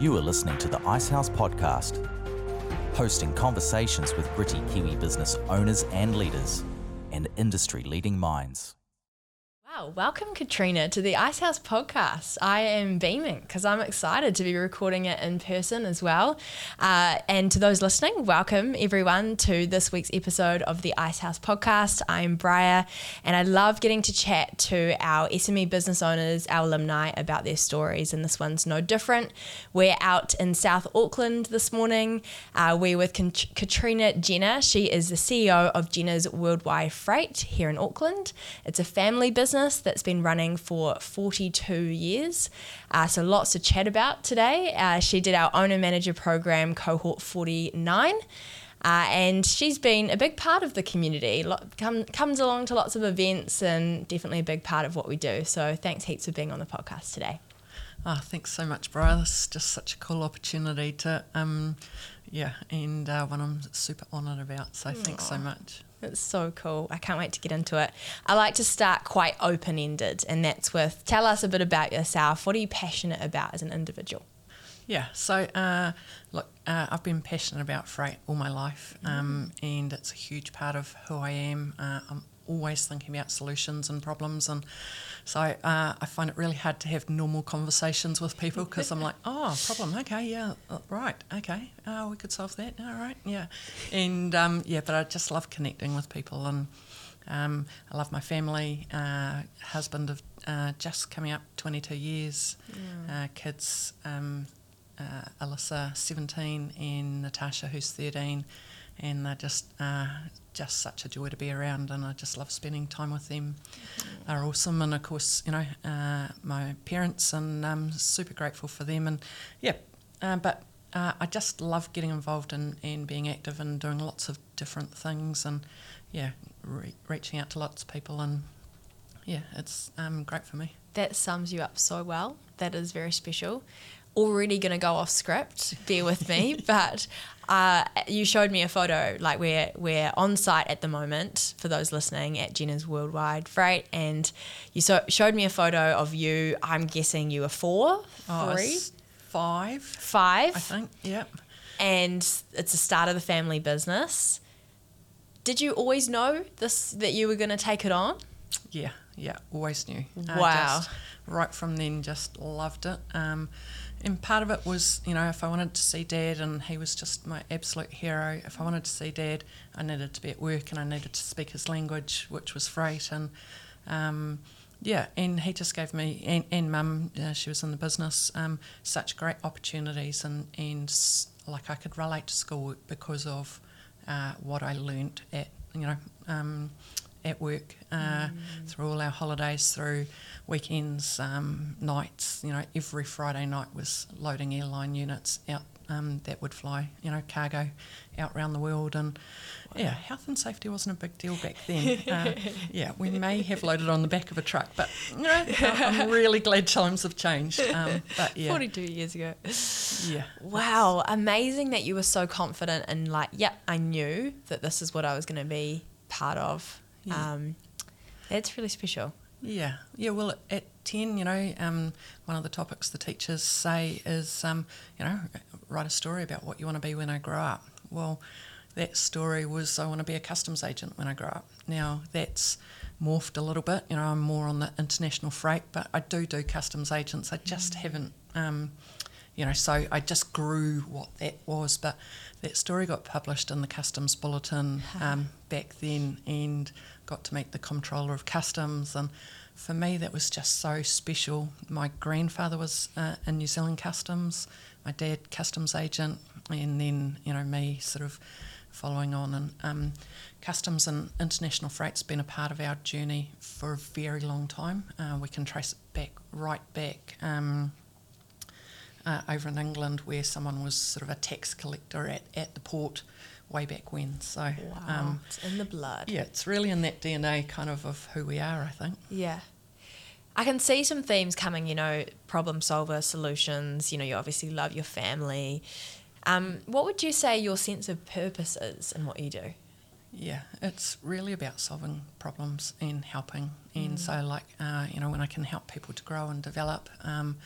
You are listening to the Icehouse Podcast, hosting conversations with gritty Kiwi business owners and leaders and industry leading minds. Wow, welcome Katrina to the Icehouse podcast. I am beaming because I'm excited to be recording it in person as well. Uh, and to those listening, welcome everyone to this week's episode of the Icehouse podcast. I'm Bryar and I love getting to chat to our SME business owners, our alumni about their stories. And this one's no different. We're out in South Auckland this morning. Uh, we're with Katrina Jenner. She is the CEO of Jenners Worldwide Freight here in Auckland. It's a family business business that's been running for 42 years. Uh, so lots to chat about today. Uh, she did our owner manager program, cohort 49. Uh, and she's been a big part of the community. come, comes along to lots of events and definitely a big part of what we do. So thanks heaps for being on the podcast today. Oh, thanks so much, Bryar. This is just such a cool opportunity to, um, yeah, and uh, one I'm super honoured about. So thanks so much. It's so cool. I can't wait to get into it. I like to start quite open ended, and that's with tell us a bit about yourself. What are you passionate about as an individual? Yeah, so uh, look, uh, I've been passionate about freight all my life, um, mm. and it's a huge part of who I am. Uh, I'm always thinking about solutions and problems. And so uh, I find it really hard to have normal conversations with people because I'm like, oh, problem, okay, yeah, uh, right, okay, oh, we could solve that, all right, yeah. And um, yeah, but I just love connecting with people and um, I love my family, uh, husband of uh, just coming up 22 years, yeah. Uh, kids, um, uh, Alyssa, 17, and Natasha, who's 13 and they're just uh, just such a joy to be around, and I just love spending time with them. Mm-hmm. They're awesome, and of course, you know, uh, my parents, and I'm super grateful for them, and yeah, uh, but. Uh, I just love getting involved in and being active and doing lots of different things, and yeah, re- reaching out to lots of people, and yeah, it's um, great for me. That sums you up so well. That is very special already going to go off script. Bear with me, but uh, you showed me a photo. Like we're we're on site at the moment for those listening at Jenners Worldwide Freight, and you so, showed me a photo of you. I'm guessing you were four, oh, three, five, five. I think. Yep. And it's the start of the family business. Did you always know this that you were going to take it on? Yeah, yeah, always knew. Wow. Uh, right from then, just loved it. Um, and part of it was, you know, if I wanted to see dad, and he was just my absolute hero, if I wanted to see dad, I needed to be at work and I needed to speak his language, which was freight. And um, yeah, and he just gave me, and, and mum, uh, she was in the business, um, such great opportunities. And, and like I could relate to school because of uh, what I learnt at, you know, um, at work uh, mm. through all our holidays, through weekends, um, nights. You know, every Friday night was loading airline units out um, that would fly, you know, cargo out around the world. And wow. yeah, health and safety wasn't a big deal back then. Uh, yeah, we may have loaded on the back of a truck, but you know, I'm really glad times have changed. Um, but yeah, 42 years ago. Yeah. Wow, amazing that you were so confident and like, yeah, I knew that this is what I was going to be part of. Yeah. Um, it's really special. Yeah, yeah. Well, at ten, you know, um, one of the topics the teachers say is, um, you know, write a story about what you want to be when I grow up. Well, that story was I want to be a customs agent when I grow up. Now that's morphed a little bit. You know, I'm more on the international freight, but I do do customs agents. I just mm. haven't, um, you know, so I just grew what that was. But that story got published in the Customs Bulletin um, back then, and got to meet the Comptroller of Customs. And for me, that was just so special. My grandfather was uh, in New Zealand Customs, my dad, customs agent, and then, you know, me sort of following on. And um, customs and international freight's been a part of our journey for a very long time. Uh, we can trace it back, right back. Um, uh, over in England, where someone was sort of a tax collector at, at the port, way back when. So wow, um, it's in the blood. Yeah, it's really in that DNA kind of of who we are. I think. Yeah. I can see some themes coming, you know, problem solver solutions. You know, you obviously love your family. Um, what would you say your sense of purpose is in what you do? Yeah, it's really about solving problems and helping. And mm. so, like, uh, you know, when I can help people to grow and develop, um,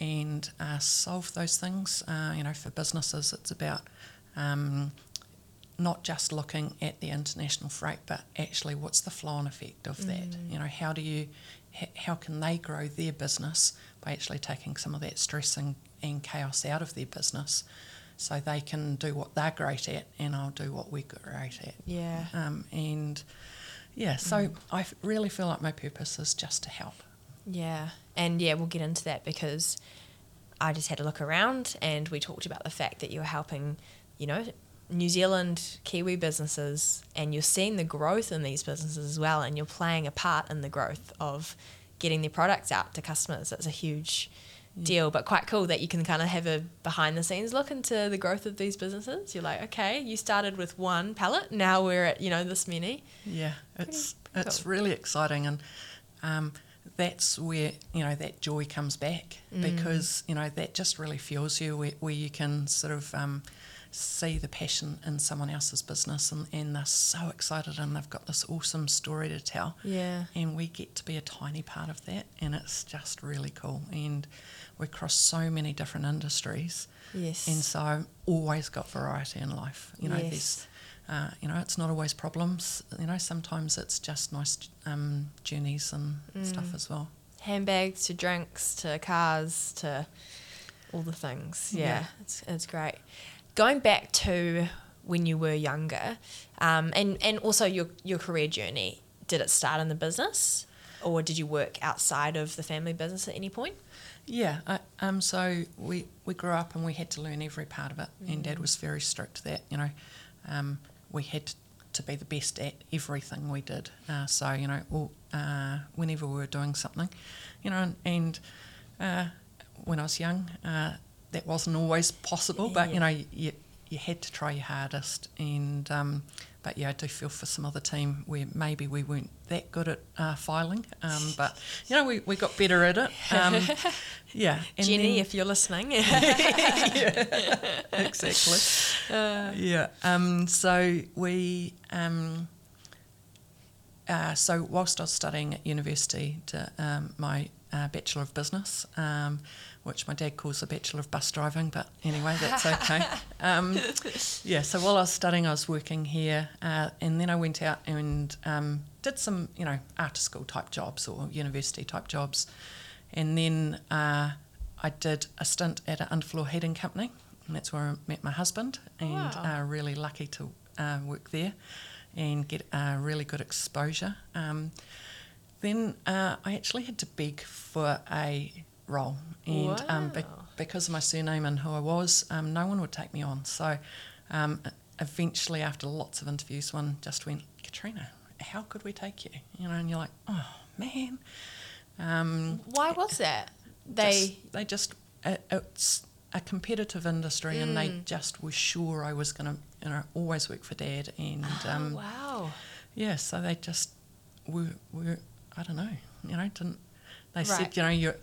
and uh, solve those things. Uh, you know, for businesses, it's about um, not just looking at the international freight, but actually what's the flow and effect of that. You know, how do you, h- how can they grow their business by actually taking some of that stress and, and chaos out of their business, so they can do what they're great at, and I'll do what we're great at. Yeah. Um, and yeah, so I f- really feel like my purpose is just to help. Yeah. And yeah, we'll get into that because I just had a look around and we talked about the fact that you're helping, you know, New Zealand Kiwi businesses and you're seeing the growth in these businesses as well and you're playing a part in the growth of getting their products out to customers. That's a huge deal, but quite cool that you can kind of have a behind the scenes look into the growth of these businesses. You're like, okay, you started with one pallet, now we're at, you know, this many. Yeah, it's it's really exciting, and um, that's where you know that joy comes back Mm. because you know that just really fuels you, where, where you can sort of um, see the passion in someone else's business, and, and they're so excited, and they've got this awesome story to tell, Yeah. and we get to be a tiny part of that, and it's just really cool, and we cross so many different industries. Yes. And so always got variety in life. You know, Yes. there's, uh, you know, it's not always problems. You know, sometimes it's just nice um, journeys and Mm. stuff as well. handbags to drinks to cars to all the things. Yeah, Yeah. It's, it's great. Going back to when you were younger, um, and and also your your career journey. Did it start in the business, or did you work outside of the family business at any point? Yeah. I, um. So we we grew up and we had to learn every part of it, and Dad was very strict to that you know, um, we had to be the best at everything we did. Uh, so you know, all, uh, whenever we were doing something, you know, and uh, when I was young, uh, that wasn't always possible. But you know, you you had to try your hardest, and um, but yeah, I do feel for some other team where maybe we weren't that good at uh, filing, um, but you know, we, we got better at it. Um, yeah, and Jenny, then- if you're listening. exactly. yeah. Um, so we. Um, uh, so whilst I was studying at university, to, um, my uh, bachelor of business, um, which my dad calls a bachelor of bus driving, but anyway, that's okay. um, yeah. So while I was studying, I was working here, uh, and then I went out and um, did some, you know, after school type jobs or university type jobs, and then uh, I did a stint at an underfloor heating company, and that's where I met my husband, and Wow. uh, really lucky to uh, work there and get uh, really good exposure. Um, then uh, I actually had to beg for a role, and um, be- because of my surname and who I was, um, no one would take me on. So um, eventually, after lots of interviews, one just went, Katrina, how could we take you? You know, and you're like, oh man. Um, Why was that? They just, they just it, it's a competitive industry, and Mm. they just were sure I was going to, you know, always work for Dad, and um, oh, wow. yeah, so they just were, were I don't know, you know, didn't they Right. said you know you're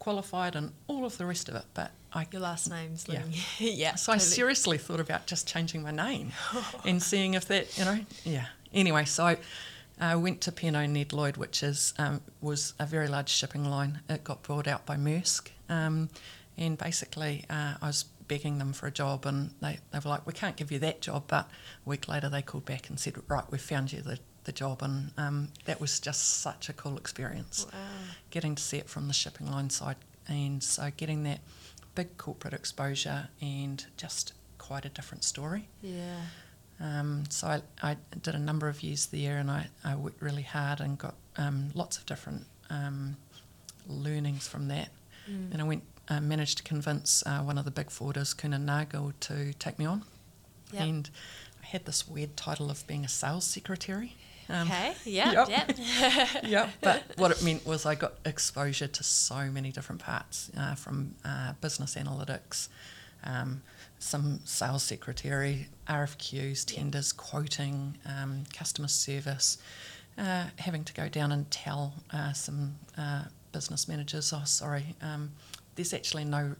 qualified and all of the rest of it, but I Your last name's Yeah. Yeah. so I seriously thought about just changing my name and seeing if that, you know, yeah. Anyway, so I uh, went to P&O Nedlloyd, which is um, was a very large shipping line. It got bought out by Maersk, um, and basically uh, I was begging them for a job, and they, they were like, "We can't give you that job." But a week later, they called back and said, "Right, we've found you the." The job and um, that was just such a cool experience Wow. getting to see it from the shipping line side, and so getting that big corporate exposure and just quite a different story. Yeah. Um, so I, I did a number of years there, and I, I worked really hard and got um, lots of different um, learnings from that. Mm. And I went uh, managed to convince uh, one of the big forwarders, Kuehne + Nagel, to take me on. Yep. And I had this weird title of being a sales secretary. Um, okay. Yeah. yep. Yeah. yeah, but what it meant was I got exposure to so many different parts uh, from uh, business analytics, um, some sales secretary, RFQs, tenders, quoting, um, customer service, uh, having to go down and tell uh, some uh, business managers, oh, sorry, um, there's actually no.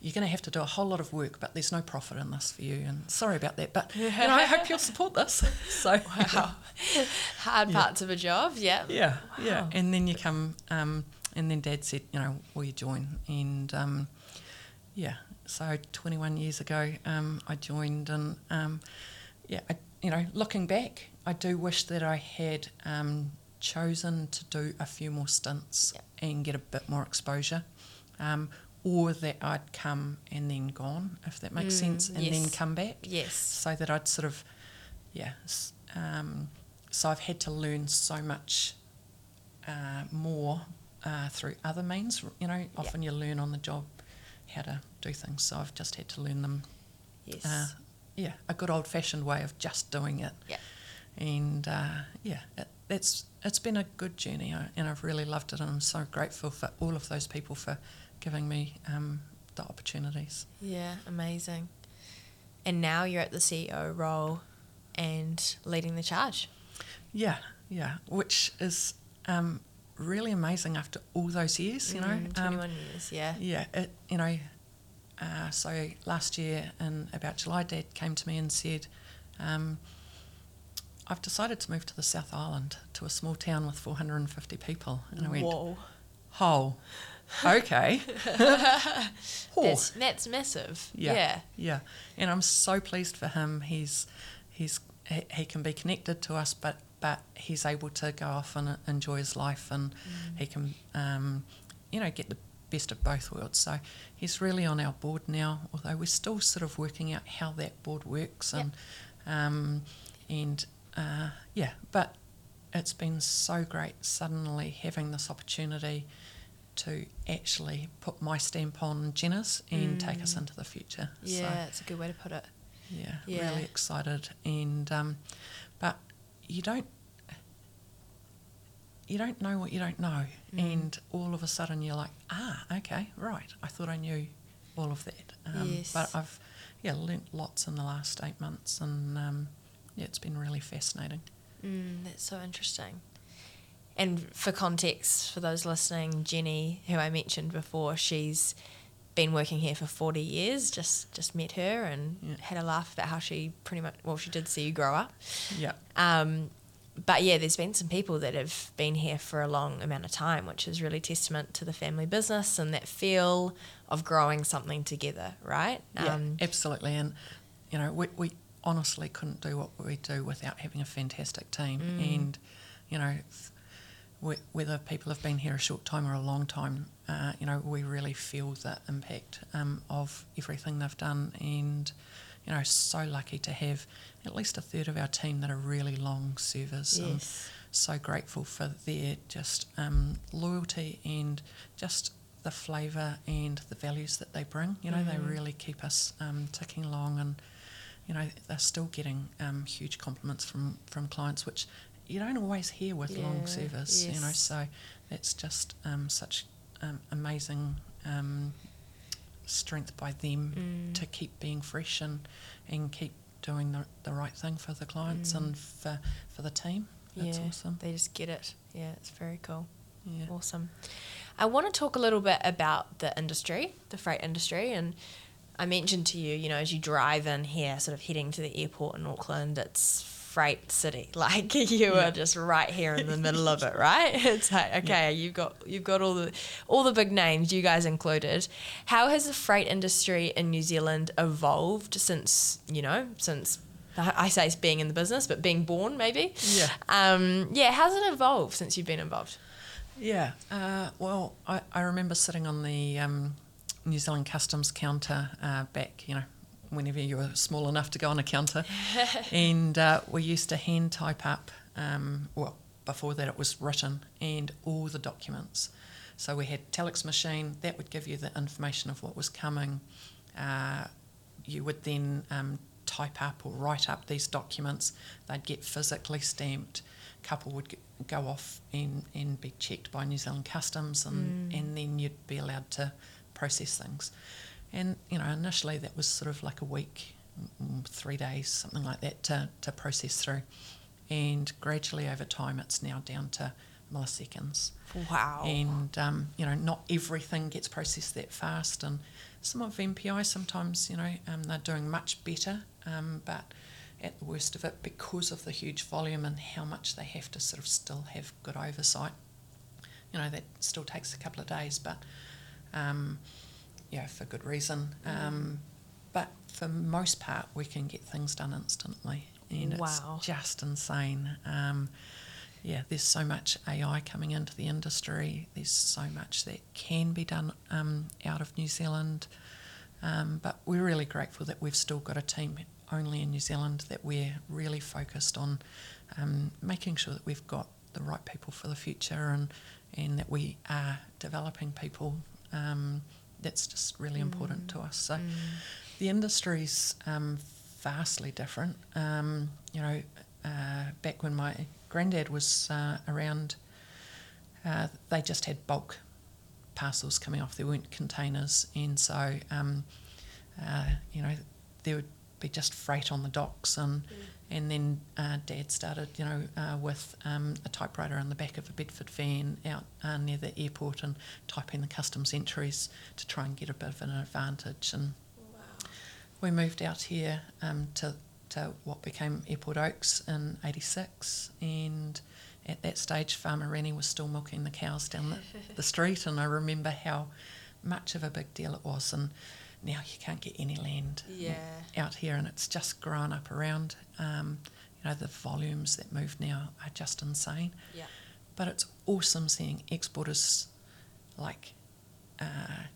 You're going to have to do a whole lot of work, but there's no profit in this for you. And sorry about that, but you know, I hope you'll support this. So, Wow. Hard Yeah. parts of a job. Yeah. yeah, yeah. And then you come, um, and then Dad said, you know, will you join? And um, yeah, so 21 years ago, um, I joined, and um, yeah, I, you know, looking back, I do wish that I had um, chosen to do a few more stints Yep. and get a bit more exposure, um, or that I'd come and then gone, if that makes Mm, sense, and then come back Yes. so that I'd sort of, yeah. Um, so I've had to learn so much uh, more uh, through other means. You know, often you learn on the job how to do things. So I've just had to learn them. Yes. Uh, yeah, a good old fashioned way of just doing it. Yeah. And uh, yeah, it, it's it's been a good journey, and I've really loved it. And I'm so grateful for all of those people for giving me um, the opportunities. Yeah, amazing. And now you're at the CEO role and leading the charge. Yeah, yeah, which is um, really amazing after all those years, you know. Mm, Um, 21 years, yeah. yeah, it, you know, uh, so last year in about July, Dad came to me and said, um, I've decided to move to the South Island, to a small town with 450 people. And I went, Whoa. oh, okay. That's, that's massive. Yeah, Yeah. yeah, and I'm so pleased for him. He's he's he, he can be connected to us, but but he's able to go off and enjoy his life, and he can um, you know get the best of both worlds. So he's really on our board now, although we're still sort of working out how that board works, and um, and uh, yeah, but it's been so great suddenly having this opportunity to actually put my stamp on Jenners and take us into the future. Yeah, So, that's a good way to put it. yeah, Yeah. really excited. And um, but you don't you don't know what you don't know, Mm. and all of a sudden you're like, ah, okay, right. I thought I knew all of that. Um, Yes. But I've yeah learnt lots in the last eight months, and um, yeah, it's been really fascinating. Mm, that's so interesting. And for context, for those listening, Jenny, who I mentioned before, she's been working here for 40 years, just just met her and Yeah. had a laugh about how she pretty much, well, she did see you grow up. Yeah. Um, but yeah, there's been some people that have been here for a long amount of time, which is really testament to the family business and that feel of growing something together, right? Yeah, Um, absolutely. And, you know, we, we honestly couldn't do what we do without having a fantastic team. Mm. And, you know, whether people have been here a short time or a long time, uh, you know, we really feel the impact um, of everything they've done. And, you know, so lucky to have at least a third of our team that are really long servers. yes. so grateful for their just um, loyalty and just the flavour and the values that they bring. You know, they Mm. really keep us um, ticking along, and you know they're still getting um, huge compliments from from clients, which you don't always hear with long Yeah, service. You know, so that's just um, such um, amazing. Um, strength by them Mm. to keep being fresh and, and keep doing the, the right thing for the clients Mm. and for, for the team. That's yeah, awesome. They just get it. Yeah, it's very cool. Yeah. Awesome. I want to talk a little bit about the industry, the freight industry, and I mentioned to you, you know, as you drive in here, sort of heading to the airport in Auckland, it's freight city. Like you Yeah. are just right here in the middle of it, right? It's like okay, you've got you've got all the all the big names, you guys included. How has the freight industry in New Zealand evolved since you know since I say it's being in the business, but being born maybe. Yeah. Um, yeah. How's it evolved since you've been involved? Yeah. Uh, well, I, I remember sitting on the um, New Zealand Customs counter uh, back, you know, whenever you were small enough to go on a counter. and uh, we used to hand type up, um, well, before that it was written, and all the documents. So we had telex machine, that would give you the information of what was coming. Uh, you would then um, type up or write up these documents. They'd get physically stamped. A couple would go off and, and be checked by New Zealand Customs, and, and then you'd be allowed to process things. And you know, initially that was sort of like a week, mm, three days, something like that to, to process through. And gradually over time, it's now down to milliseconds. Wow. And um, you know, not everything gets processed that fast, and some of MPI sometimes, you know, um, they're doing much better, um, but at the worst of it, because of the huge volume and how much they have to sort of still have good oversight, you know that still takes a couple of days, but um, yeah, for good reason. Um, but for most part, we can get things done instantly, and Wow. it's just insane. Um, yeah, there's so much AI coming into the industry. There's so much that can be done um, out of New Zealand. Um, but we're really grateful that we've still got a team only in New Zealand that we're really focused on um, making sure that we've got the right people for the future and, and that we are developing people. Um, that's just really important to us. So the industry's um, vastly different. Um, you know, uh, back when my granddad was uh, around, uh, they just had bulk parcels coming off. There weren't containers, and so um, uh, you know there would be just freight on the docks, and and then uh, Dad started, you know, uh, with um, a typewriter on the back of a Bedford van out uh, near the airport and typing the customs entries to try and get a bit of an advantage. And we moved out here um, to to what became Airport Oaks in '86, and at that stage, Farmer Rennie was still milking the cows down the, the street, and I remember how much of a big deal it was. And now you can't get any land Yeah. out here, and it's just grown up around. Um, you know, the volumes that move now are just insane. Yeah. But it's awesome seeing exporters like uh,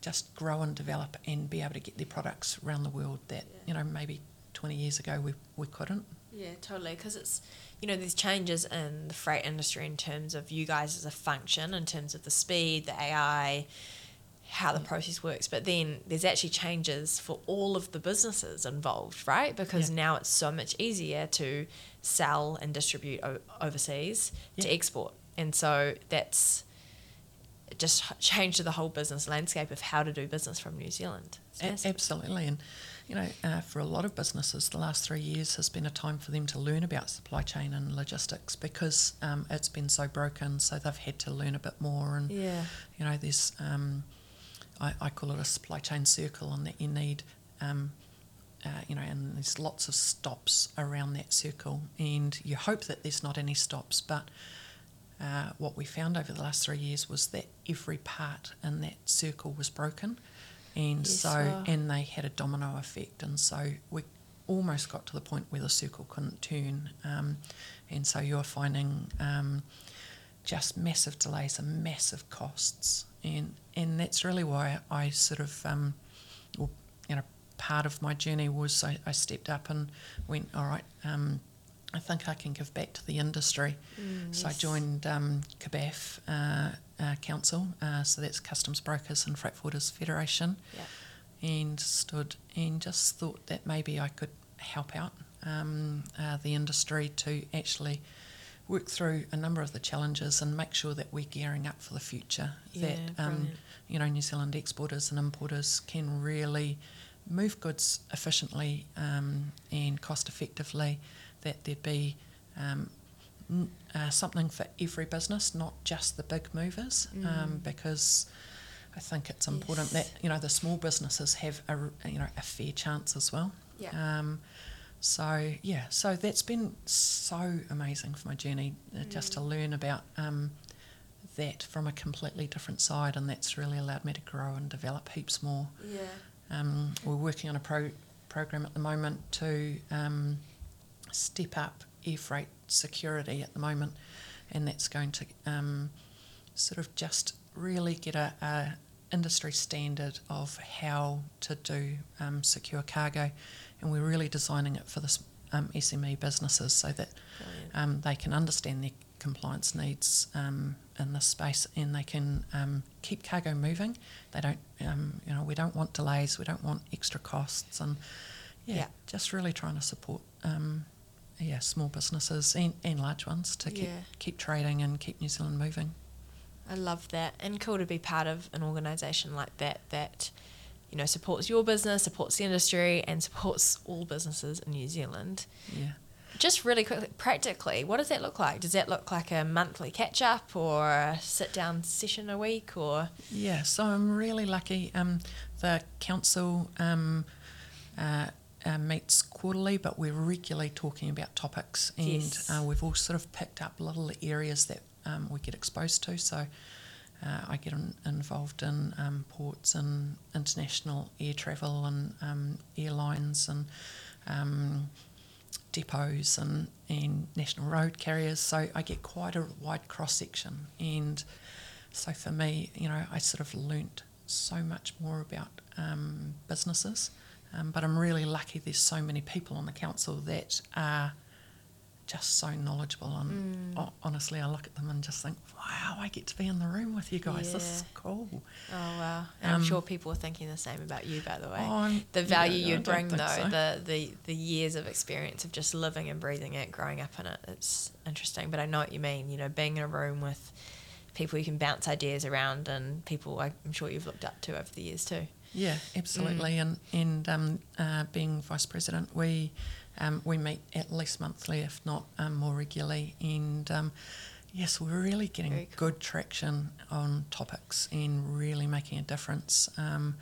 just grow and develop and be able to get their products around the world that Yeah. you know maybe 20 years ago we, we couldn't. Yeah, totally. Because it's, you know, there's changes in the freight industry in terms of you guys as a function, in terms of the speed, the AI, how the process works. But then there's actually changes for all of the businesses involved, right? Because Yeah. now it's so much easier to sell and distribute o- overseas to export. And so that's just changed the whole business landscape of how to do business from New Zealand. A- absolutely, and you know, uh, for a lot of businesses, the last three years has been a time for them to learn about supply chain and logistics because um, it's been so broken. So they've had to learn a bit more, and Yeah. you know, there's um, I, I call it a supply chain circle, and that you need. Um, uh, you know, and there's lots of stops around that circle, and you hope that there's not any stops. But uh, what we found over the last three years was that every part in that circle was broken, and Yes, so wow. and they had a domino effect, and so we almost got to the point where the circle couldn't turn, um, and so you're finding um, just massive delays and massive costs, and and that's really why I sort of, um, well, you know, part of my journey was I, I stepped up and went, all right. Um, I think I can give back to the industry. so I joined um, CBAFF uh, uh, Council, uh, so that's Customs Brokers and Freight Forwarders Federation, and stood and just thought that maybe I could help out um, uh, the industry to actually work through a number of the challenges and make sure that we're gearing up for the future. Yeah, that um, you know New Zealand exporters and importers can really move goods efficiently um, and cost effectively. That there'd be um, n- uh, something for every business, not just the big movers, um, because I think it's important Mm. Yes. that you know the small businesses have a you know a fair chance as well. Yeah. So yeah, so that's been so amazing for my journey, uh, just to Mm. learn about um, that from a completely different side, and that's really allowed me to grow and develop heaps more. Yeah. Um, we're working on a pro- program at the moment to um, step up air freight security at the moment, and that's going to um, sort of just really get a, a industry standard of how to do um, secure cargo, and we're really designing it for the um, SME businesses so that um, they can understand their compliance needs um, in this space and they can um, keep cargo moving. They don't, um, you know, we don't want delays, we don't want extra costs, and yeah, Yeah. just really trying to support, um, yeah, small businesses and, and large ones to keep Yeah. keep trading and keep New Zealand moving. I love that. And cool to be part of an organisation like that that, you know, supports your business, supports the industry, and supports all businesses in New Zealand. Yeah. Just really quickly, practically, what does that look like? Does that look like a monthly catch up or a sit down session a week or? Yeah, so I'm really lucky. Um, the council um, uh, uh, meets quarterly, but we're regularly talking about topics, and Yes. uh, we've all sort of picked up little areas that um, we get exposed to. So, uh, I get in, involved in um, ports and international air travel and um, airlines and um, depots and, and national road carriers. So I get quite a wide cross section. And so for me, you know, I sort of learnt so much more about um, businesses. Um, but I'm really lucky there's so many people on the council that are just so knowledgeable. And Mm. honestly, I look at them and just think, wow, I get to be in the room with you guys. This is cool. Oh wow! And I'm Um, sure people are thinking the same about you, by the way. Oh, the value I you'd bring, though, so. the, the the years of experience of just living and breathing it, growing up in it, it's interesting. But I know what you mean. You know, being in a room with people you can bounce ideas around, and people I'm sure you've looked up to over the years too. Yeah, absolutely. And and um, uh, being vice president, we um, we meet at least monthly, if not um, more regularly. And um, yes, we're really getting cool. good traction on topics and really making a difference. Um,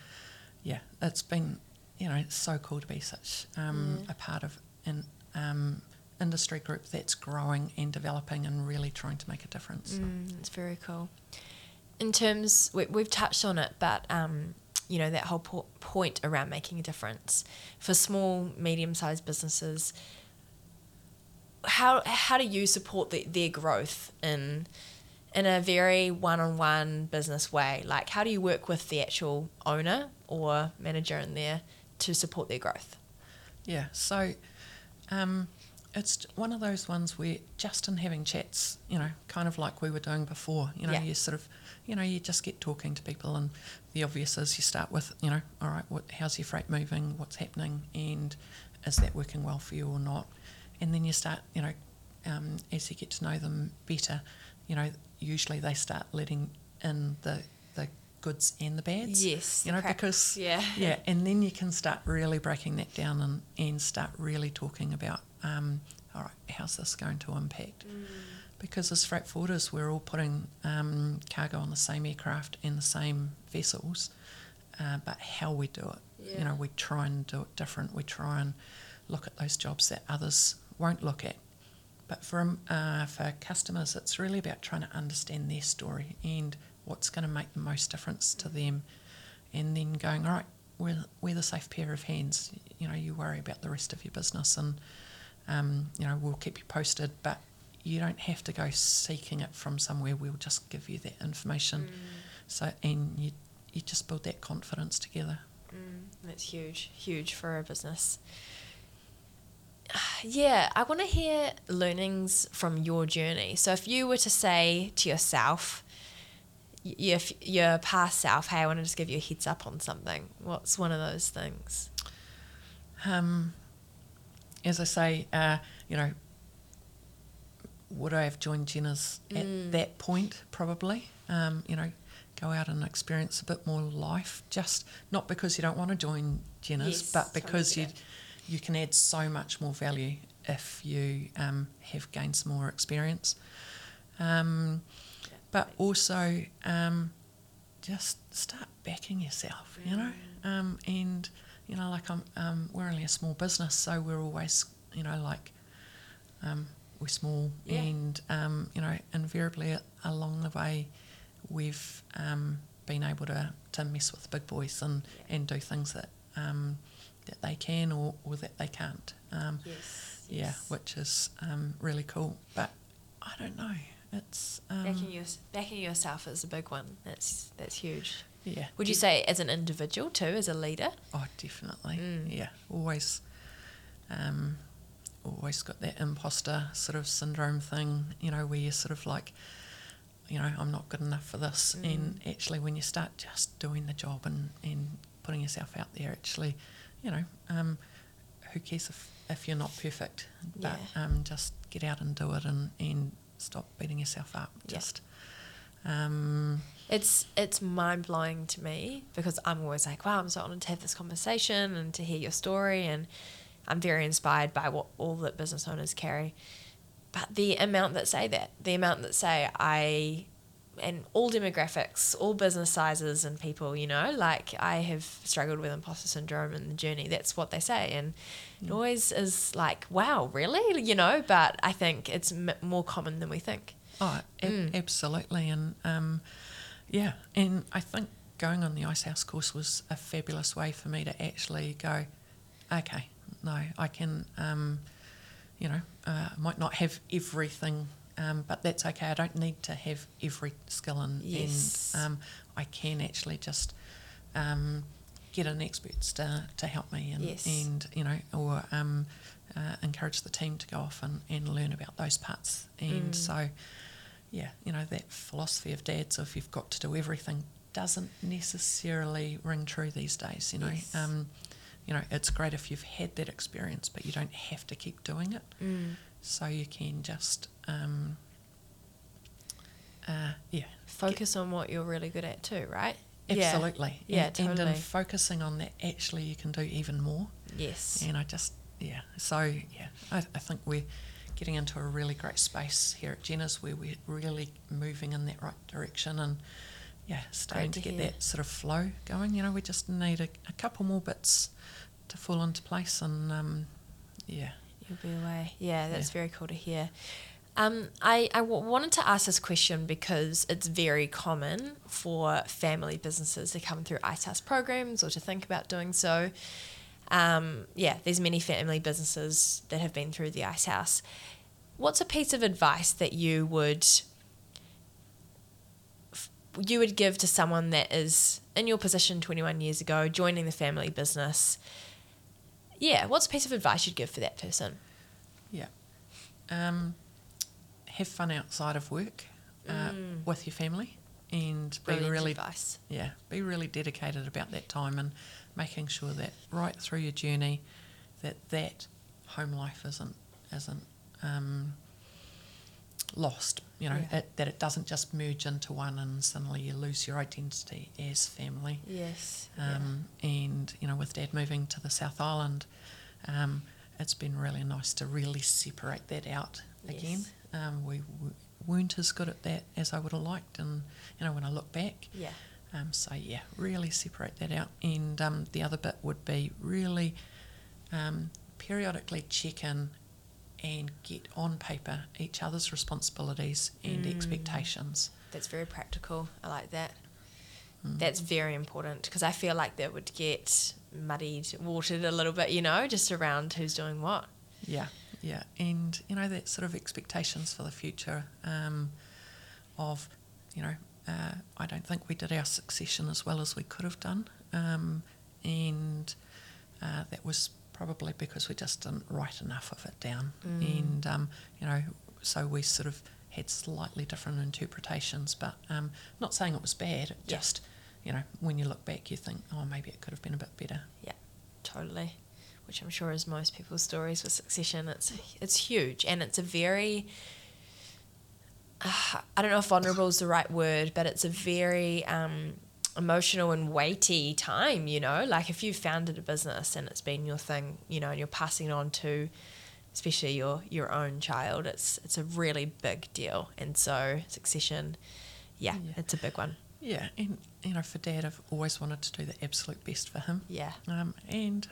yeah, it's been you know it's so cool to be such um, Yeah. a part of an um, industry group that's growing and developing and really trying to make a difference. Mm, it's very cool. In terms, we, we've touched on it, but um, you know that whole po- point around making a difference for small, medium-sized businesses. How how do you support the, their growth in in a very one-on-one business way? Like, how do you work with the actual owner or manager in there to support their growth? Yeah, so um, it's one of those ones where just in having chats, you know, kind of like we were doing before, you know, Yeah. you sort of, you know, you just get talking to people, and the obvious is you start with, you know, all right, what, how's your freight moving, what's happening, and is that working well for you or not? And then you start, you know, um, as you get to know them better, you know, usually they start letting in the the goods and the bads. Yes, you know, because Yeah. yeah, and then you can start really breaking that down and, and start really talking about, um, all right, how's this going to impact? Because as freight forwarders, we're all putting um, cargo on the same aircraft and the same vessels, uh, but how we do it, Yeah. you know, we try and do it different. We try and look at those jobs that others won't look at. But for um, uh, for customers, it's really about trying to understand their story and what's going to make the most difference to them, and then going, all right, we're we're the safe pair of hands. You know, you worry about the rest of your business, and um, you know we'll keep you posted, but you don't have to go seeking it from somewhere. We'll just give you that information. So and you you just build that confidence together. Mm, that's huge, huge for a business. Yeah, I want to hear learnings from your journey. So, if you were to say to yourself, your, your past self, hey, I want to just give you a heads up on something, what's one of those things? Um, as I say, uh, you know, would I have joined Jenners at Mm. that point? Probably. Um, you know, go out and experience a bit more life. Just not because you don't want to join Jenners, Yes, but totally because you you can add so much more value if you um, have gained some more experience. Um, but also um, just start backing yourself, you know, um, and you know, like I'm, um, we're only a small business, so we're always, you know, like um, we're small, Yeah. and um, you know, invariably along the way, we've um, been able to to mess with big boys and and do things that um, that they can or, or that they can't. Um, Yes. yeah, which is um, really cool. But I don't know. It's um, backing, your, backing yourself is a big one. That's that's huge. yeah. Would you say as an individual too, as a leader? Oh, definitely. Mm. Yeah, always. Um, always got that imposter sort of syndrome thing. You know, where you're sort of like, you know, I'm not good enough for this. Mm. And actually, when you start just doing the job and and putting yourself out there, actually, you know, um, who cares if if you're not perfect? But Yeah. um, just get out and do it and and stop beating yourself up. Yeah. Just. Um, It's it's mind blowing to me because I'm always like, wow, I'm so honoured to have this conversation and to hear your story, and I'm very inspired by what all that business owners carry. But the amount that say that, the amount that say I, and all demographics, all business sizes and people, you know, like I have struggled with imposter syndrome in the journey. That's what they say, and it always is like, wow, really, you know. But I think it's m- more common than we think. Oh, Mm. absolutely. And, um, Yeah, and I think going on the Icehouse course was a fabulous way for me to actually go, okay, no, I can, um, you know, uh, might not have everything, um, but that's okay. I don't need to have every skill, and, Yes. and um, I can actually just um, get an expert to, to help me, and, Yes. and you know, or um, uh, encourage the team to go off and, and learn about those parts. And Mm. so, yeah, you know, that philosophy of dad's of you've got to do everything doesn't necessarily ring true these days. You know, Yes. um, you know, it's great if you've had that experience, but you don't have to keep doing it. Mm. So you can just, um, uh, yeah, Focus on what you're really good at too, right? absolutely, Yeah, and, and totally. in focusing on that, actually, you can do even more. Yes. And I just, yeah. So, yeah, I, I think we're getting into a really great space here at Jenners where we're really moving in that right direction and, yeah, starting Great to, to get that sort of flow going. You know, we just need a, a couple more bits to fall into place and, um, yeah. You'll be away. Yeah, that's Yeah. very cool to hear. Um, I, I w- wanted to ask this question because it's very common for family businesses to come through Icehouse programs or to think about doing so. Um, yeah, there's many family businesses that have been through the Icehouse. What's a piece of advice that you would you would give to someone that is in your position 21 years ago, joining the family business? Yeah, what's a piece of advice you'd give for that person? Yeah. Um, have fun outside of work uh, Mm. with your family and be Brilliant really advice. yeah, be really dedicated about that time and making sure that right through your journey, that that home life isn't isn't um, lost. You know, Yeah. it, that it doesn't just merge into one and suddenly you lose your identity as family. Yes. Um, And you know, with Dad moving to the South Island, um, it's been really nice to really separate that out again. Yes. Um, we w- weren't as good at that as I would have liked, and you know, when I look back, yeah. um, so yeah, really separate that out. And um, the other bit would be really um, periodically check in and get on paper each other's responsibilities and Mm. expectations. That's very practical. I like that. Mm. That's very important because I feel like that would get muddied, watered a little bit, you know, just around who's doing what. Yeah, yeah, and you know that sort of expectations for the future um, of, you know, uh, I don't think we did our succession as well as we could have done, um, and uh, that was probably because we just didn't write enough of it down, Mm. and um, you know, so we sort of had slightly different interpretations, but um, not saying it was bad. It Yeah. just, you know, when you look back, you think, oh, maybe it could have been a bit better. Yeah, totally. Which I'm sure is most people's stories with succession. It's it's huge and it's a very uh, I don't know if vulnerable is the right word, but it's a very um, emotional and weighty time. You know, like if you've founded a business and it's been your thing, you know, and you're passing it on to especially your your own child, it's it's a really big deal. And so succession, yeah, Yeah. it's a big one. Yeah, and you know, for Dad, I've always wanted to do the absolute best for him. Yeah. Um, and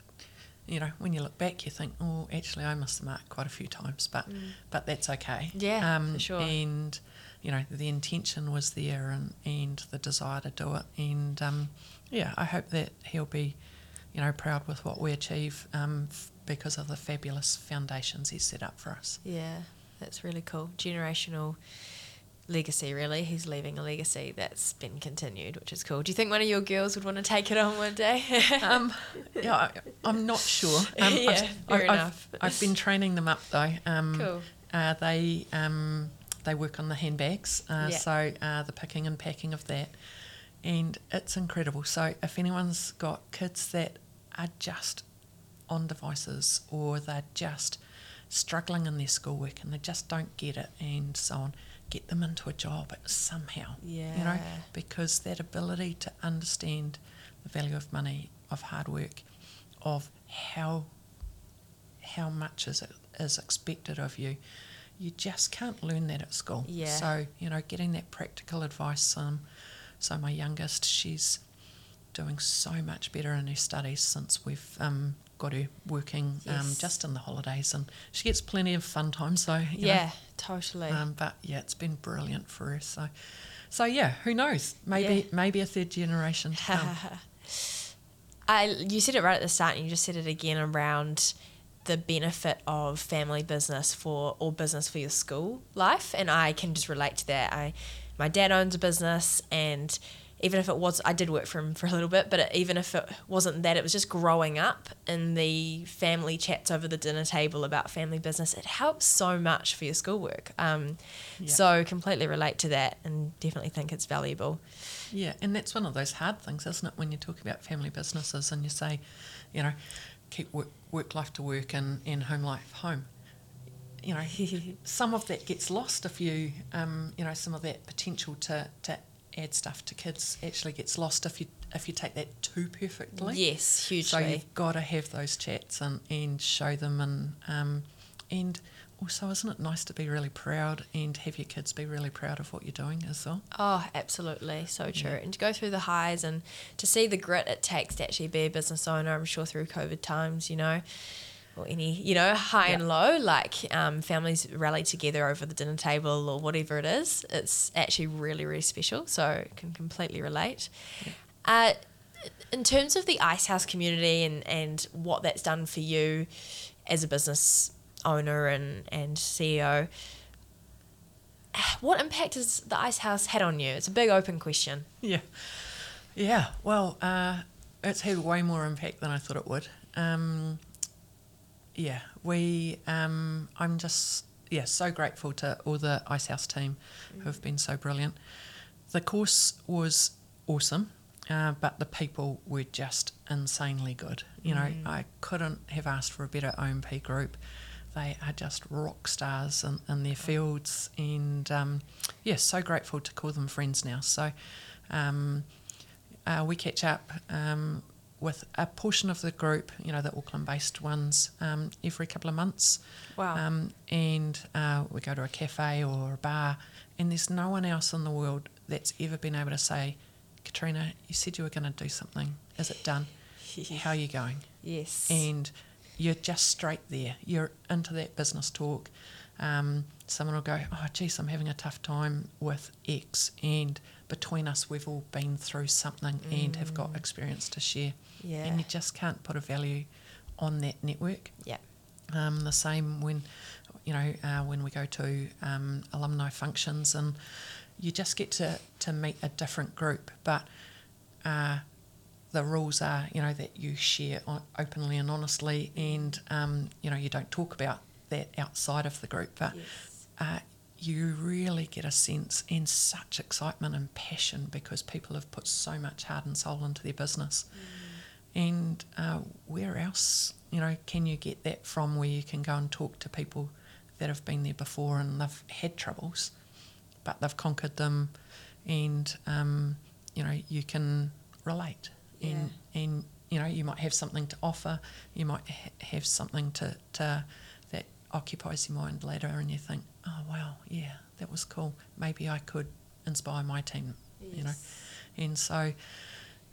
you know, when you look back, you think, oh, actually, I missed the mark quite a few times, but but that's okay. Mm. Yeah, um, for sure. And you know, the intention was there, and and the desire to do it, and um, yeah, I hope that he'll be, you know, proud with what we achieve, um, f- because of the fabulous foundations he's set up for us. Yeah, that's really cool. Generational legacy, really. He's leaving a legacy that's been continued, which is cool. Do you think one of your girls would want to take it on one day? Um, yeah, I, I'm not sure. Um, Yeah, I've, fair I've, enough. I've, I've been training them up though. Um, Cool. Uh, they um, they work on the handbags, uh, Yeah. so uh, the picking and packing of that, and it's incredible. So if anyone's got kids that are just on devices or they're just struggling in their schoolwork and they just don't get it and so on, get them into a job somehow. Yeah. You know, because that ability to understand the value of money, of hard work, of how how much is it is expected of you. You just can't learn that at school. Yeah. So you know, getting that practical advice. Um, so my youngest, she's doing so much better in her studies since we've um, got her working um, just in the holidays, and she gets plenty of fun time. So you know, yeah, totally. um, but yeah, it's been brilliant for her. So, so yeah, who knows? Maybe Yeah. maybe a third generation to come. I you said it right at the start, and you just said it again around the benefit of family business for or business for your school life, and I can just relate to that. I my dad owns a business, and even if it was, I did work for him for a little bit, but it, even if it wasn't that, it was just growing up in the family chats over the dinner table about family business. It helps so much for your schoolwork. Um, Yeah. So completely relate to that, and definitely think it's valuable. Yeah, and that's one of those hard things, isn't it? When you talk about family businesses and you say, you know, keep work, work life to work and, and home life home. You know, some of that gets lost if you, um, you know, some of that potential to, to add stuff to kids actually gets lost if you if you take that too perfectly. Yes, hugely. So you've got to have those chats and, and show them and um, and also isn't it nice to be really proud and have your kids be really proud of what you're doing as well? Oh, absolutely. So true. And to go through the highs and to see the grit it takes to actually be a business owner, I'm sure through COVID times, you know, or any, you know, high and low, like um, families rally together over the dinner table or whatever it is. It's actually really, really special. So can completely relate. Uh, in terms of the Icehouse community and, and what that's done for you as a business owner and, and CEO, what impact has the Icehouse had on you? It's a big open question. Yeah, yeah. Well, uh, it's had way more impact than I thought it would. Um, yeah, we. Um, I'm just yeah so grateful to all the Icehouse team who have been so brilliant. The course was awesome, uh, but the people were just insanely good. You know, I couldn't have asked for a better OMP group. They are just rock stars in, in their fields, and um, yeah, so grateful to call them friends now. So um, uh, we catch up um, with a portion of the group, you know, the Auckland-based ones, um, every couple of months. Wow. Um, and uh, we go to a cafe or a bar, and there's no one else in the world that's ever been able to say, Katrina, you said you were going to do something. Is it done? How are you going? Yes. and you're just straight there. You're into that business talk. Um, someone will go, "Oh, geez, I'm having a tough time with X," and between us, we've all been through something and have got experience to share. yeah. And you just can't put a value on that network. yeah. Um, the same when, you know, uh, when we go to um, alumni functions and you just get to, to meet a different group. But uh, the rules are, you know, that you share openly and honestly, and um, you know, you don't talk about that outside of the group. But Yes. uh, you really get a sense and such excitement and passion because people have put so much heart and soul into their business. And uh, where else, you know, can you get that from where you can go and talk to people that have been there before and they've had troubles, but they've conquered them, and um, you know, you can relate. And, and you know, you might have something to offer. You might ha- have something to, to that occupies your mind later, and you think, oh wow, yeah, that was cool. Maybe I could inspire my team. You know, and so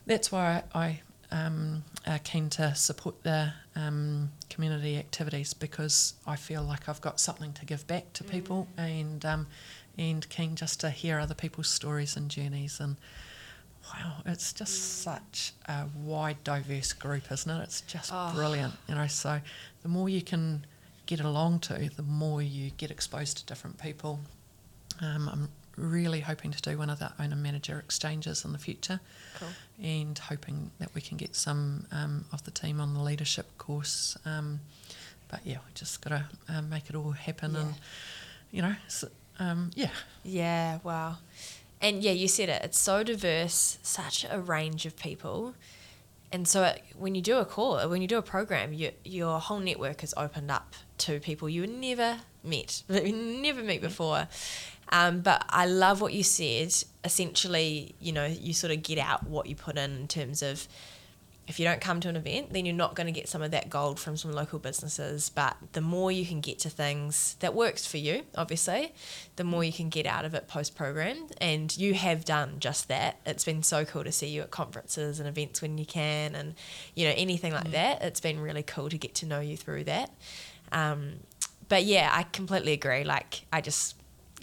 that's why I, I um, are keen to support the um, community activities because I feel like I've got something to give back to people and um, and keen just to hear other people's stories and journeys and wow, it's just such a wide, diverse group, isn't it? It's just Oh. brilliant, you know. So the more you can get along to, the more you get exposed to different people. Um, I'm really hoping to do one of the owner manager exchanges in the future Cool. and hoping that we can get some um, of the team on the leadership course. Um, but yeah, we just got to um, make it all happen Yeah. and, you know, s um, yeah. Yeah, wow. And yeah, you said it. It's so diverse, such a range of people. And so it, when you do a call, uh, when you do a program, you, your whole network is opened up to people you never met, never meet mm-hmm. before. Um, but I love what you said. Essentially, you know, you sort of get out what you put in in terms of if you don't come to an event, then you're not going to get some of that gold from some local businesses. But the more you can get to things that works for you, obviously, the more you can get out of it post program. And you have done just that. It's been so cool to see you at conferences and events when you can, and you know anything like that. It's been really cool to get to know you through that. Um, but yeah, I completely agree. Like I just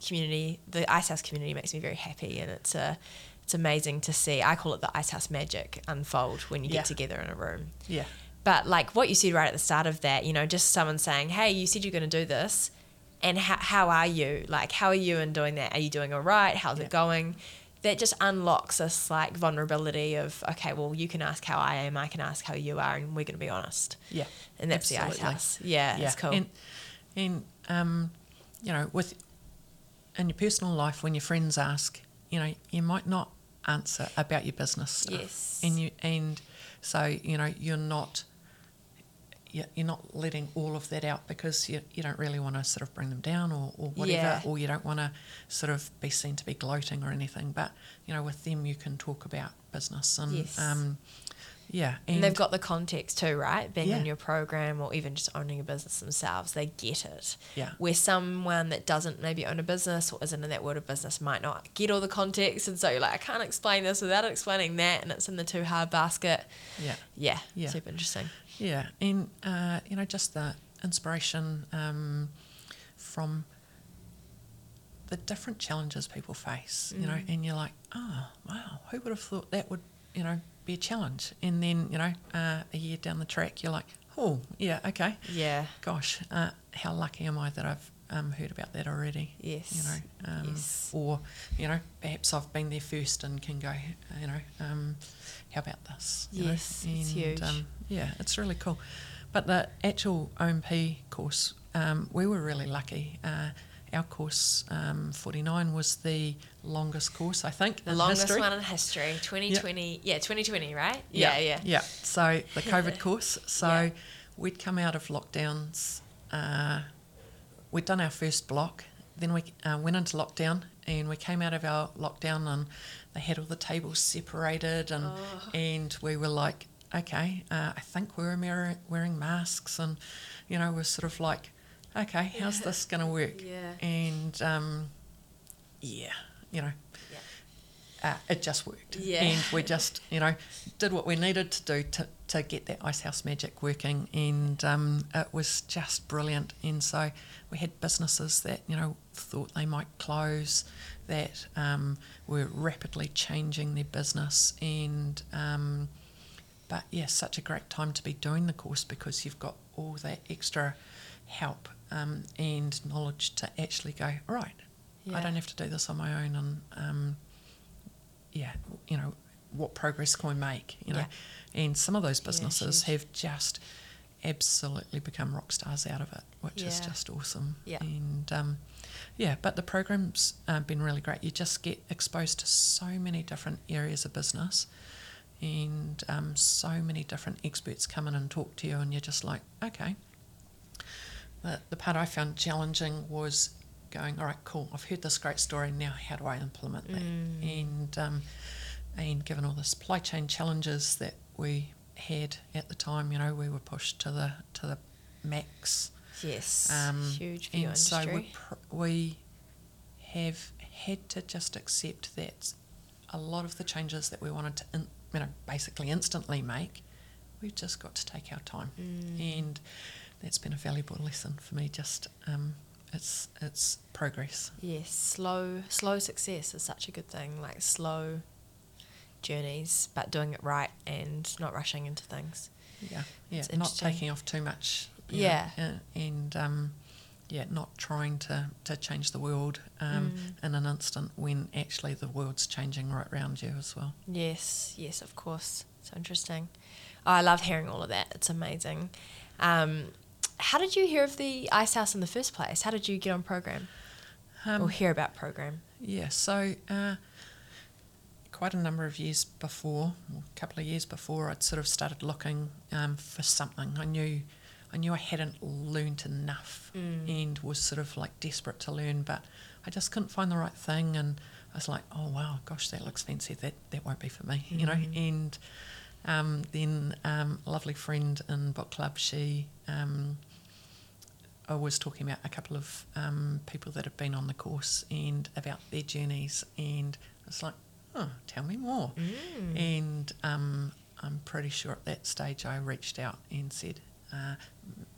community, the Icehouse community, makes me very happy, and it's a it's amazing to see. I call it the Icehouse magic unfold when you Yeah. get together in a room. Yeah. But like what you said right at the start of that, you know, just someone saying, "Hey, you said you're going to do this, and how how are you? Like, how are you in doing that? Are you doing all right? How's Yeah. it going?" That just unlocks this like vulnerability of, okay, well, you can ask how I am, I can ask how you are, and we're going to be honest. Yeah. And that's the Icehouse. Yeah, it's cool. And, and um, you know, with in your personal life, when your friends ask, you know, you might not answer about your business stuff. Yes. And you and so you know you're not. you're you're not letting all of that out because you, you don't really want to sort of bring them down or, or whatever, Yeah. or you don't want to sort of be seen to be gloating or anything. But, you know, with them, you can talk about business and, Yes. um, yeah. And they've got the context too, right? Being Yeah. in your program or even just owning a business themselves, they get it. Yeah. Where someone that doesn't maybe own a business or isn't in that world of business might not get all the context. And so you're like, I can't explain this without explaining that. And it's in the too hard basket. yeah. Yeah. Yeah. Super interesting. Yeah, and uh, you know, just the inspiration um, from the different challenges people face. You know, and you're like, oh wow, who would have thought that would you know be a challenge? And then you know, uh, a year down the track, you're like, oh yeah, okay, Yeah. gosh, uh, how lucky am I that I've um, heard about that already? Yes. You know, um, Yes. or you know, perhaps I've been there first and can go, you know, um, how about this? you know? Yes, it's And, huge. Um, yeah, it's really cool. But the actual OMP course, um, we were really lucky. Uh, our course, um, 49, was the longest course, I think, The longest history. one in history. 2020. Yeah, 2020, right? Yeah, Yeah, yeah. Yeah. So the COVID course. So Yeah. we'd come out of lockdowns. Uh, we'd done our first block. Then we uh, went into lockdown, and we came out of our lockdown, and they had all the tables separated, and Oh. and we were like, okay, uh, I think we were wearing masks, and you know, we're sort of like, okay, how's this going to work? Yeah. And um, yeah, you know, uh, it just worked. Yeah. And we just, you know, did what we needed to do to, to get that Icehouse magic working. And um, it was just brilliant. And so we had businesses that, you know, thought they might close, that um, were rapidly changing their business. And, um, but yeah, such a great time to be doing the course because you've got all that extra help um, and knowledge to actually go, right, Yeah. I don't have to do this on my own. And, um, yeah, you know, what progress can we make? You know, Yeah. and some of those businesses huge. have just absolutely become rock stars out of it, which is just awesome. Yeah. and um, yeah, but the program's uh, been really great. You just get exposed to so many different areas of business. And um, so many different experts come in and talk to you, and you're just like, okay. The, the part I found challenging was going, all right, cool, I've heard this great story, now how do I implement that? And, um, and given all the supply chain challenges that we had at the time, you know, we were pushed to the, to the max. Yes. Um, Huge for and so we, pr- we have had to just accept that a lot of the changes that we wanted to, in, you know, basically instantly make, we've just got to take our time, Mm. and that's been a valuable lesson for me. Just um, it's it's progress. Yes, slow slow success is such a good thing. Like slow journeys, but doing it right and not rushing into things. Yeah, yeah, It's not taking off too much. you know, Yeah. uh, and um, yeah, not trying to, to change the world um, Mm. in an instant when actually the world's changing right around you as well. Yes, yes, of course. So interesting. Oh, I love hearing all of that. It's amazing. Um, how did you hear of the Icehouse in the first place? How did you get on program Um, or hear about program? Yeah, so uh, quite a number of years before, a couple of years before, I'd sort of started looking um, for something. I knew, I knew I hadn't learned enough, and was sort of like desperate to learn, but I just couldn't find the right thing. And I was like, oh wow, gosh, that looks fancy. That that won't be for me, you know. And um, then um, a lovely friend in book club, she. Um, I was talking about a couple of um, people that have been on the course and about their journeys, and it's like, oh, tell me more. And um, I'm pretty sure at that stage I reached out and said, uh,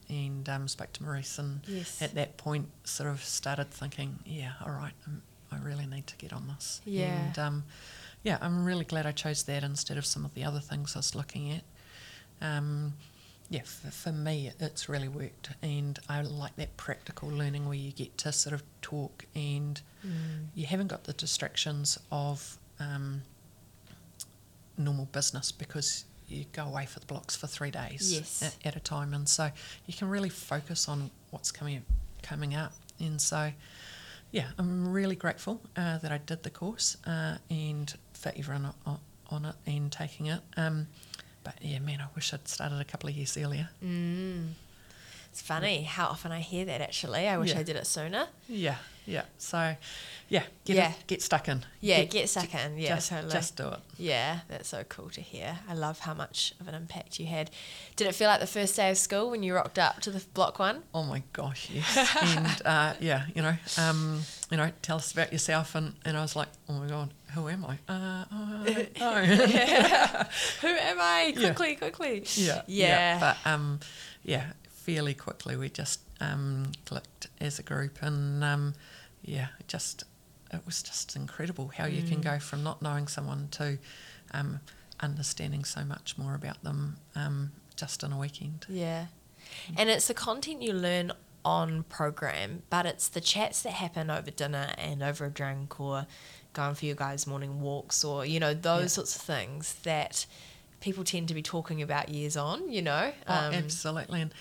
and um, spoke to Maurice, and Yes. at that point, sort of started thinking, yeah, all right, I really need to get on this. Yeah. And um, yeah, I'm really glad I chose that instead of some of the other things I was looking at. Um, yeah, for, for me, it's really worked, and I like that practical learning where you get to sort of talk, and you haven't got the distractions of um, normal business because you go away for the blocks for three days Yes. at, at a time, and so you can really focus on what's coming coming up, and so yeah, I'm really grateful uh, that I did the course uh, and for everyone on, on it and taking it. Um, but yeah, man, I wish I'd started a couple of years earlier. Mm. It's funny how often I hear that actually. I wish Yeah. I did it sooner. Yeah, yeah. So, yeah, get Yeah. It, get stuck in. Yeah, get stuck in. Yeah, just, totally. just do it. Yeah, that's so cool to hear. I love how much of an impact you had. Did it feel like the first day of school when you rocked up to the block one? Oh my gosh, yes. and uh, yeah, you know, um, you know, tell us about yourself, and, and I was like, oh my god, who am I? Uh, oh, don't. Who am I? Yeah. Quickly, quickly. yeah, Yeah. But um, yeah, fairly quickly we just um, clicked as a group, and um, yeah, it just it was just incredible how you Mm. can go from not knowing someone to um, understanding so much more about them um, just in a weekend. Yeah. And it's the content you learn on program, but it's the chats that happen over dinner and over a drink or going for your guys' morning walks or, you know, those Yeah. sorts of things that people tend to be talking about years on, you know? Oh, Um, absolutely. And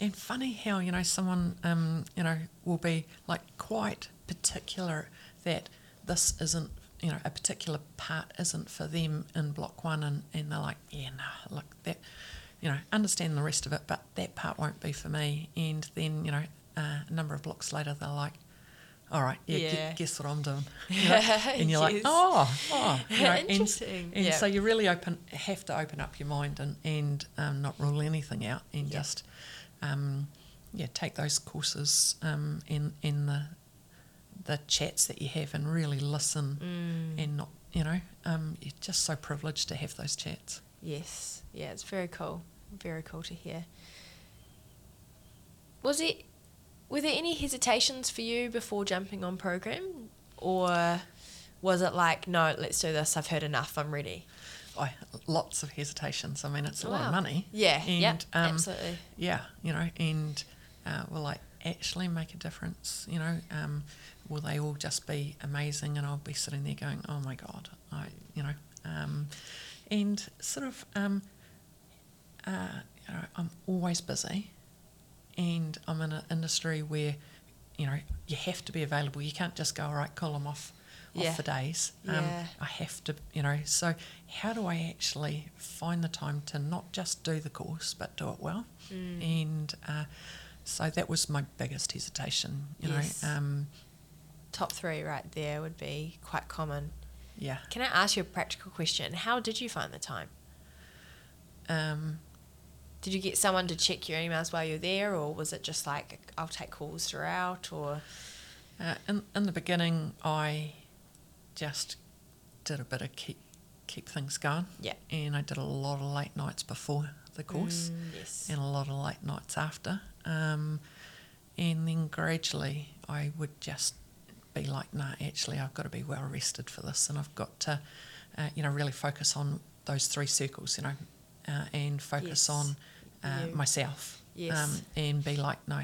and funny how you know someone um, you know will be like quite particular that this isn't you know a particular part isn't for them in block one, and and they're like, yeah, no, look that you know understand the rest of it, but that part won't be for me. And then you know uh, a number of blocks later, they're like. All right, yeah, Yeah. guess what I'm doing? You know? and you're Yes. like, oh, oh, you know, and- Interesting, And, yeah. so you really open have to open up your mind and and um, not rule anything out and Yeah. just um, yeah take those courses um, in in the the chats that you have and really listen Mm. and not you know um, you're just so privileged to have those chats. Yes. Yeah, it's very cool. Very cool to hear. Was it were there any hesitations for you before jumping on program? Or was it like, no, let's do this, I've heard enough, I'm ready? I, lots of hesitations. I mean, it's a lot of money. Yeah, and yep, um, absolutely. yeah, you know, and uh, will I actually make a difference? You know, um, will they all just be amazing, and I'll be sitting there going, "Oh my god," I, you know, um, and sort of, um, uh, you know, I'm always busy, and I'm in an industry where, you know, you have to be available. You can't just go, "All right, call them off." Yeah. Off for days, um, Yeah. I have to, you know. So, how do I actually find the time to not just do the course but do it well? Mm. And uh, so that was my biggest hesitation, you Yes. know. Um, Top three right there would be quite common. yeah. Can I ask you a practical question? How did you find the time? Um, Did you get someone to check your emails while you're there, or was it just like, I'll take calls throughout, or? uh, in, in the beginning, I just did a bit of keep keep things going. Yeah. And I did a lot of late nights before the course. Mm, yes. and a lot of late nights after. Um, and then gradually I would just be like, no, actually, I've got to be well rested for this, and I've got to, uh, you know, really focus on those three circles, you know, uh, and focus Yes. on uh, myself. Yes. Um, and be like, no,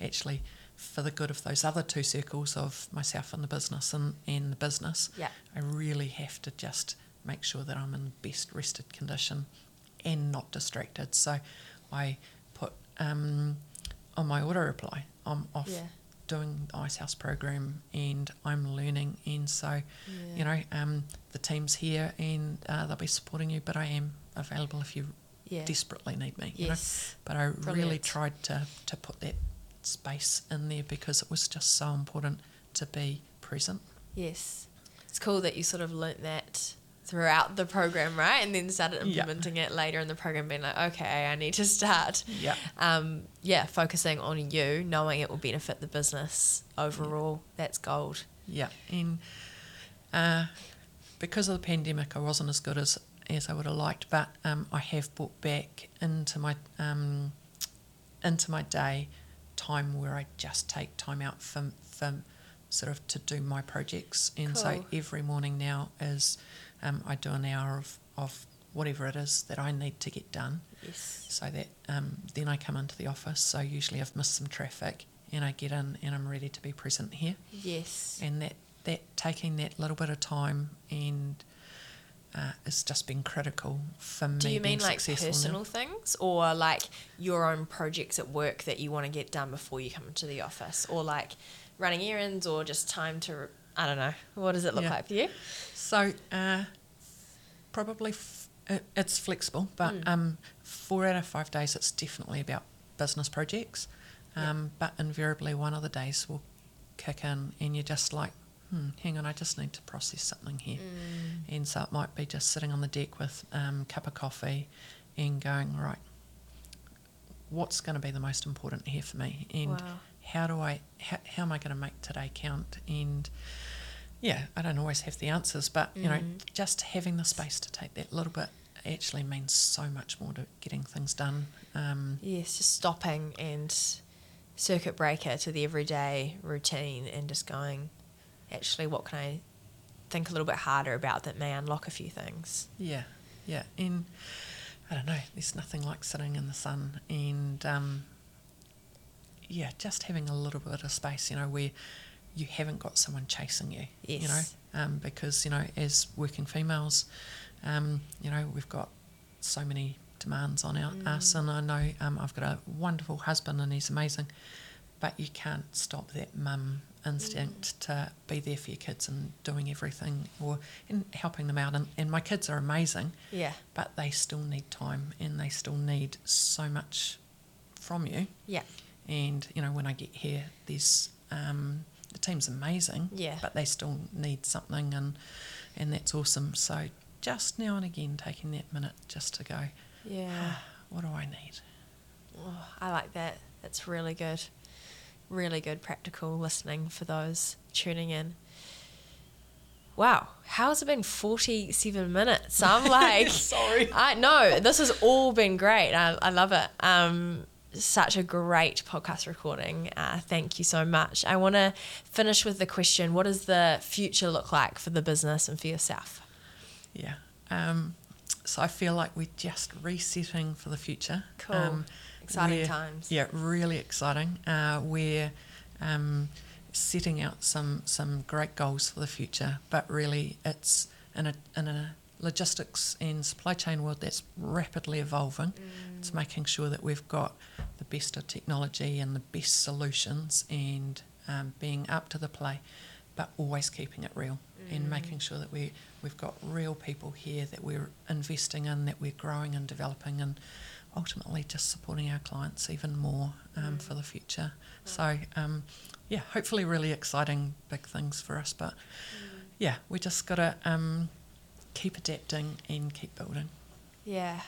actually, for the good of those other two circles of myself and the business and, and the business, Yeah. I really have to just make sure that I'm in the best rested condition and not distracted. So I put um, on my auto reply, I'm off Yeah. doing the Icehouse program and I'm learning. And so, Yeah. you know, um, the team's here and uh, they'll be supporting you, but I am available if you Yeah. desperately need me. You know? But I really tried to, to put that space in there because it was just so important to be present. Yes. It's cool that you sort of learnt that throughout the program, right? And then started Yeah. implementing it later in the program, being like, okay, I need to start. Yeah. Um, yeah, focusing on you, knowing it will benefit the business overall. That's gold. Yeah, and uh, because of the pandemic, I wasn't as good as as I would have liked, but um, I have brought back into my um, into my day time where I just take time out for, for sort of to do my projects. And so every morning now is um, I do an hour of, of whatever it is that I need to get done Yes. so that um, then I come into the office. So usually I've missed some traffic and I get in and I'm ready to be present here. Yes. And that, that taking that little bit of time and uh, has just been critical for me Do you mean like now. personal things or like your own projects at work that you want to get done before you come into the office or like running errands or just time to, I don't know. What does it look Yeah. like for you? So uh, probably f- it, it's flexible, but Mm. um, four out of five days it's definitely about business projects. Yeah. Um, But invariably, one of the days will kick in, and you're just like, hmm, hang on, I just need to process something here. Mm. And so it might be just sitting on the deck with um, a cup of coffee and going, right, what's going to be the most important here for me? And Wow. how do I, how, how am I going to make today count? And yeah, I don't always have the answers, but you know, Mm. just having the space to take that little bit actually means so much more to getting things done. Um, Yes, just stopping and circuit breaker to the everyday routine and just going, actually, what can I think a little bit harder about that may unlock a few things? yeah, yeah, and I don't know. There's nothing like sitting in the sun and um, yeah, just having a little bit of space. You know, where you haven't got someone chasing you. yes. You know, um, because you know, as working females, um, you know, we've got so many demands on our, us, and I know um, I've got a wonderful husband and he's amazing, but you can't stop that mum instinct to be there for your kids and doing everything or and helping them out. And, and my kids are amazing, Yeah. but they still need time and they still need so much from you. Yeah. And you know, when I get here, there's um, the team's amazing, Yeah. but they still need something, and and that's awesome. So just now and again, taking that minute just to go, Yeah. what do I need? Oh, I like that. That's really good. Really good practical listening for those tuning in. Wow, how's it been 47 minutes? I'm like, Sorry. I know this has all been great. I, I love it. Um, such a great podcast recording. Uh, thank you so much. I want to finish with the question What does the future look like for the business and for yourself? Yeah. Um, so I feel like we're just resetting for the future. Cool. Um, Exciting times. Yeah, really exciting. Uh, we're um, setting out some some great goals for the future, but really it's in a in a logistics and supply chain world that's rapidly evolving. It's making sure that we've got the best of technology and the best solutions and um, being up to the play, but always keeping it real and making sure that we we've got real people here that we're investing in, that we're growing and developing, and ultimately just supporting our clients even more um, for the future. So um, yeah, hopefully really exciting big things for us, but yeah, we just got to um, keep adapting and keep building. Yeah.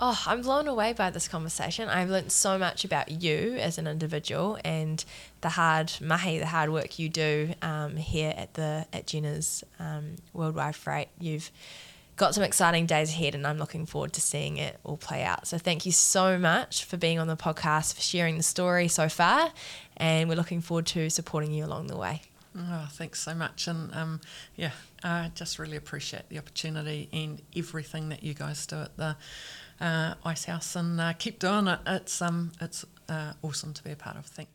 Oh, I'm blown away by this conversation. I've learnt so much about you as an individual and the hard mahi, the hard work you do um, here at the at Jenners um, Worldwide Freight. You've got some exciting days ahead, and I'm looking forward to seeing it all play out. So thank you so much for being on the podcast, for sharing the story so far, and we're looking forward to supporting you along the way. Oh, thanks so much. And um, yeah, I just really appreciate the opportunity and everything that you guys do at the uh, Icehouse and uh, keep doing it. It's um, it's uh, awesome to be a part of. Thanks.